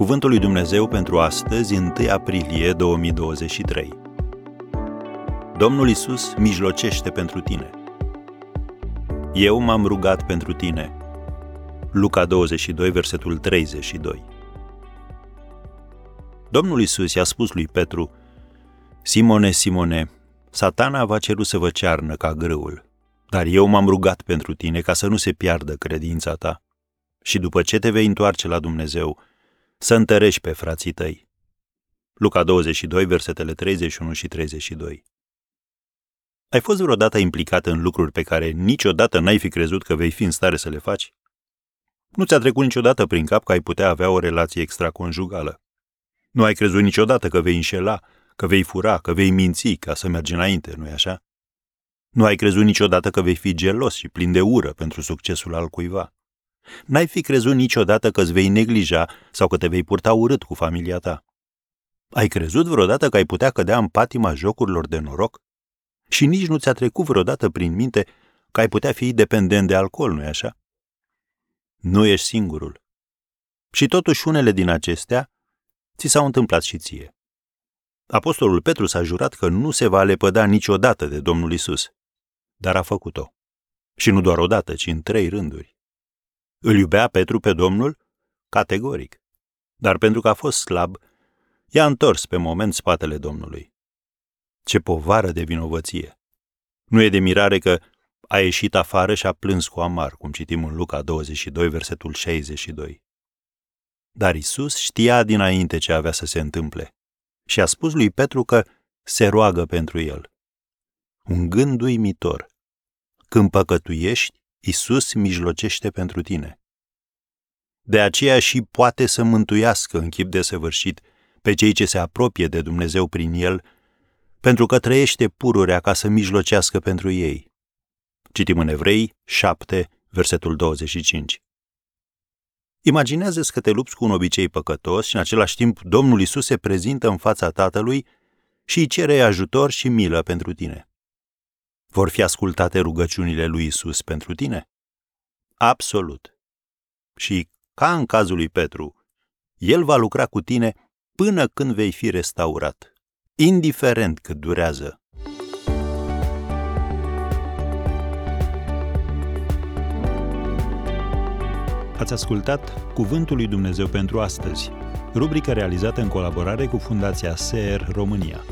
Cuvântul lui Dumnezeu pentru astăzi, 1 aprilie 2023. Domnul Isus mijlocește pentru tine. Eu m-am rugat pentru tine. Luca 22, versetul 32. Domnul Isus i-a spus lui Petru, Simone, Simone, satana va ceru să vă cearnă ca grâul, dar eu m-am rugat pentru tine ca să nu se piardă credința ta. Și după ce te vei întoarce la Dumnezeu, să întărești pe frații tăi. Luca 22, versetele 31 și 32. Ai fost vreodată implicat în lucruri pe care niciodată n-ai fi crezut că vei fi în stare să le faci? Nu ți-a trecut niciodată prin cap că ai putea avea o relație extraconjugală. Nu ai crezut niciodată că vei înșela, că vei fura, că vei minți ca să mergi înainte, nu-i așa? Nu ai crezut niciodată că vei fi gelos și plin de ură pentru succesul al cuiva. N-ai fi crezut niciodată că îți vei neglija sau că te vei purta urât cu familia ta. Ai crezut vreodată că ai putea cădea în patima jocurilor de noroc? Și nici nu ți-a trecut vreodată prin minte că ai putea fi dependent de alcool, nu-i așa? Nu ești singurul. Și totuși unele din acestea ți s-au întâmplat și ție. Apostolul Petru s-a jurat că nu se va lepăda niciodată de Domnul Isus, dar a făcut-o. Și nu doar o dată, ci în trei rânduri. Îl iubea Petru pe Domnul? Categoric. Dar pentru că a fost slab, i-a întors pe moment spatele Domnului. Ce povară de vinovăție! Nu e de mirare că a ieșit afară și a plâns cu amar, cum citim în Luca 22, versetul 62. Dar Isus știa dinainte ce avea să se întâmple și a spus lui Petru că se roagă pentru el. Un gând uimitor. Când păcătuiești, Isus mijlocește pentru tine. De aceea și poate să mântuiască în chip desăvârșit pe cei ce se apropie de Dumnezeu prin el, pentru că trăiește pururea ca să mijlocească pentru ei. Citim în Evrei 7, versetul 25. Imaginează-ți că te lupți cu un obicei păcătos și în același timp Domnul Isus se prezintă în fața Tatălui și îi cere ajutor și milă pentru tine. Vor fi ascultate rugăciunile lui Isus pentru tine? Absolut. Și, ca în cazul lui Petru, el va lucra cu tine până când vei fi restaurat, indiferent cât durează. Ați ascultat Cuvântul lui Dumnezeu pentru astăzi, rubrica realizată în colaborare cu Fundația SER România.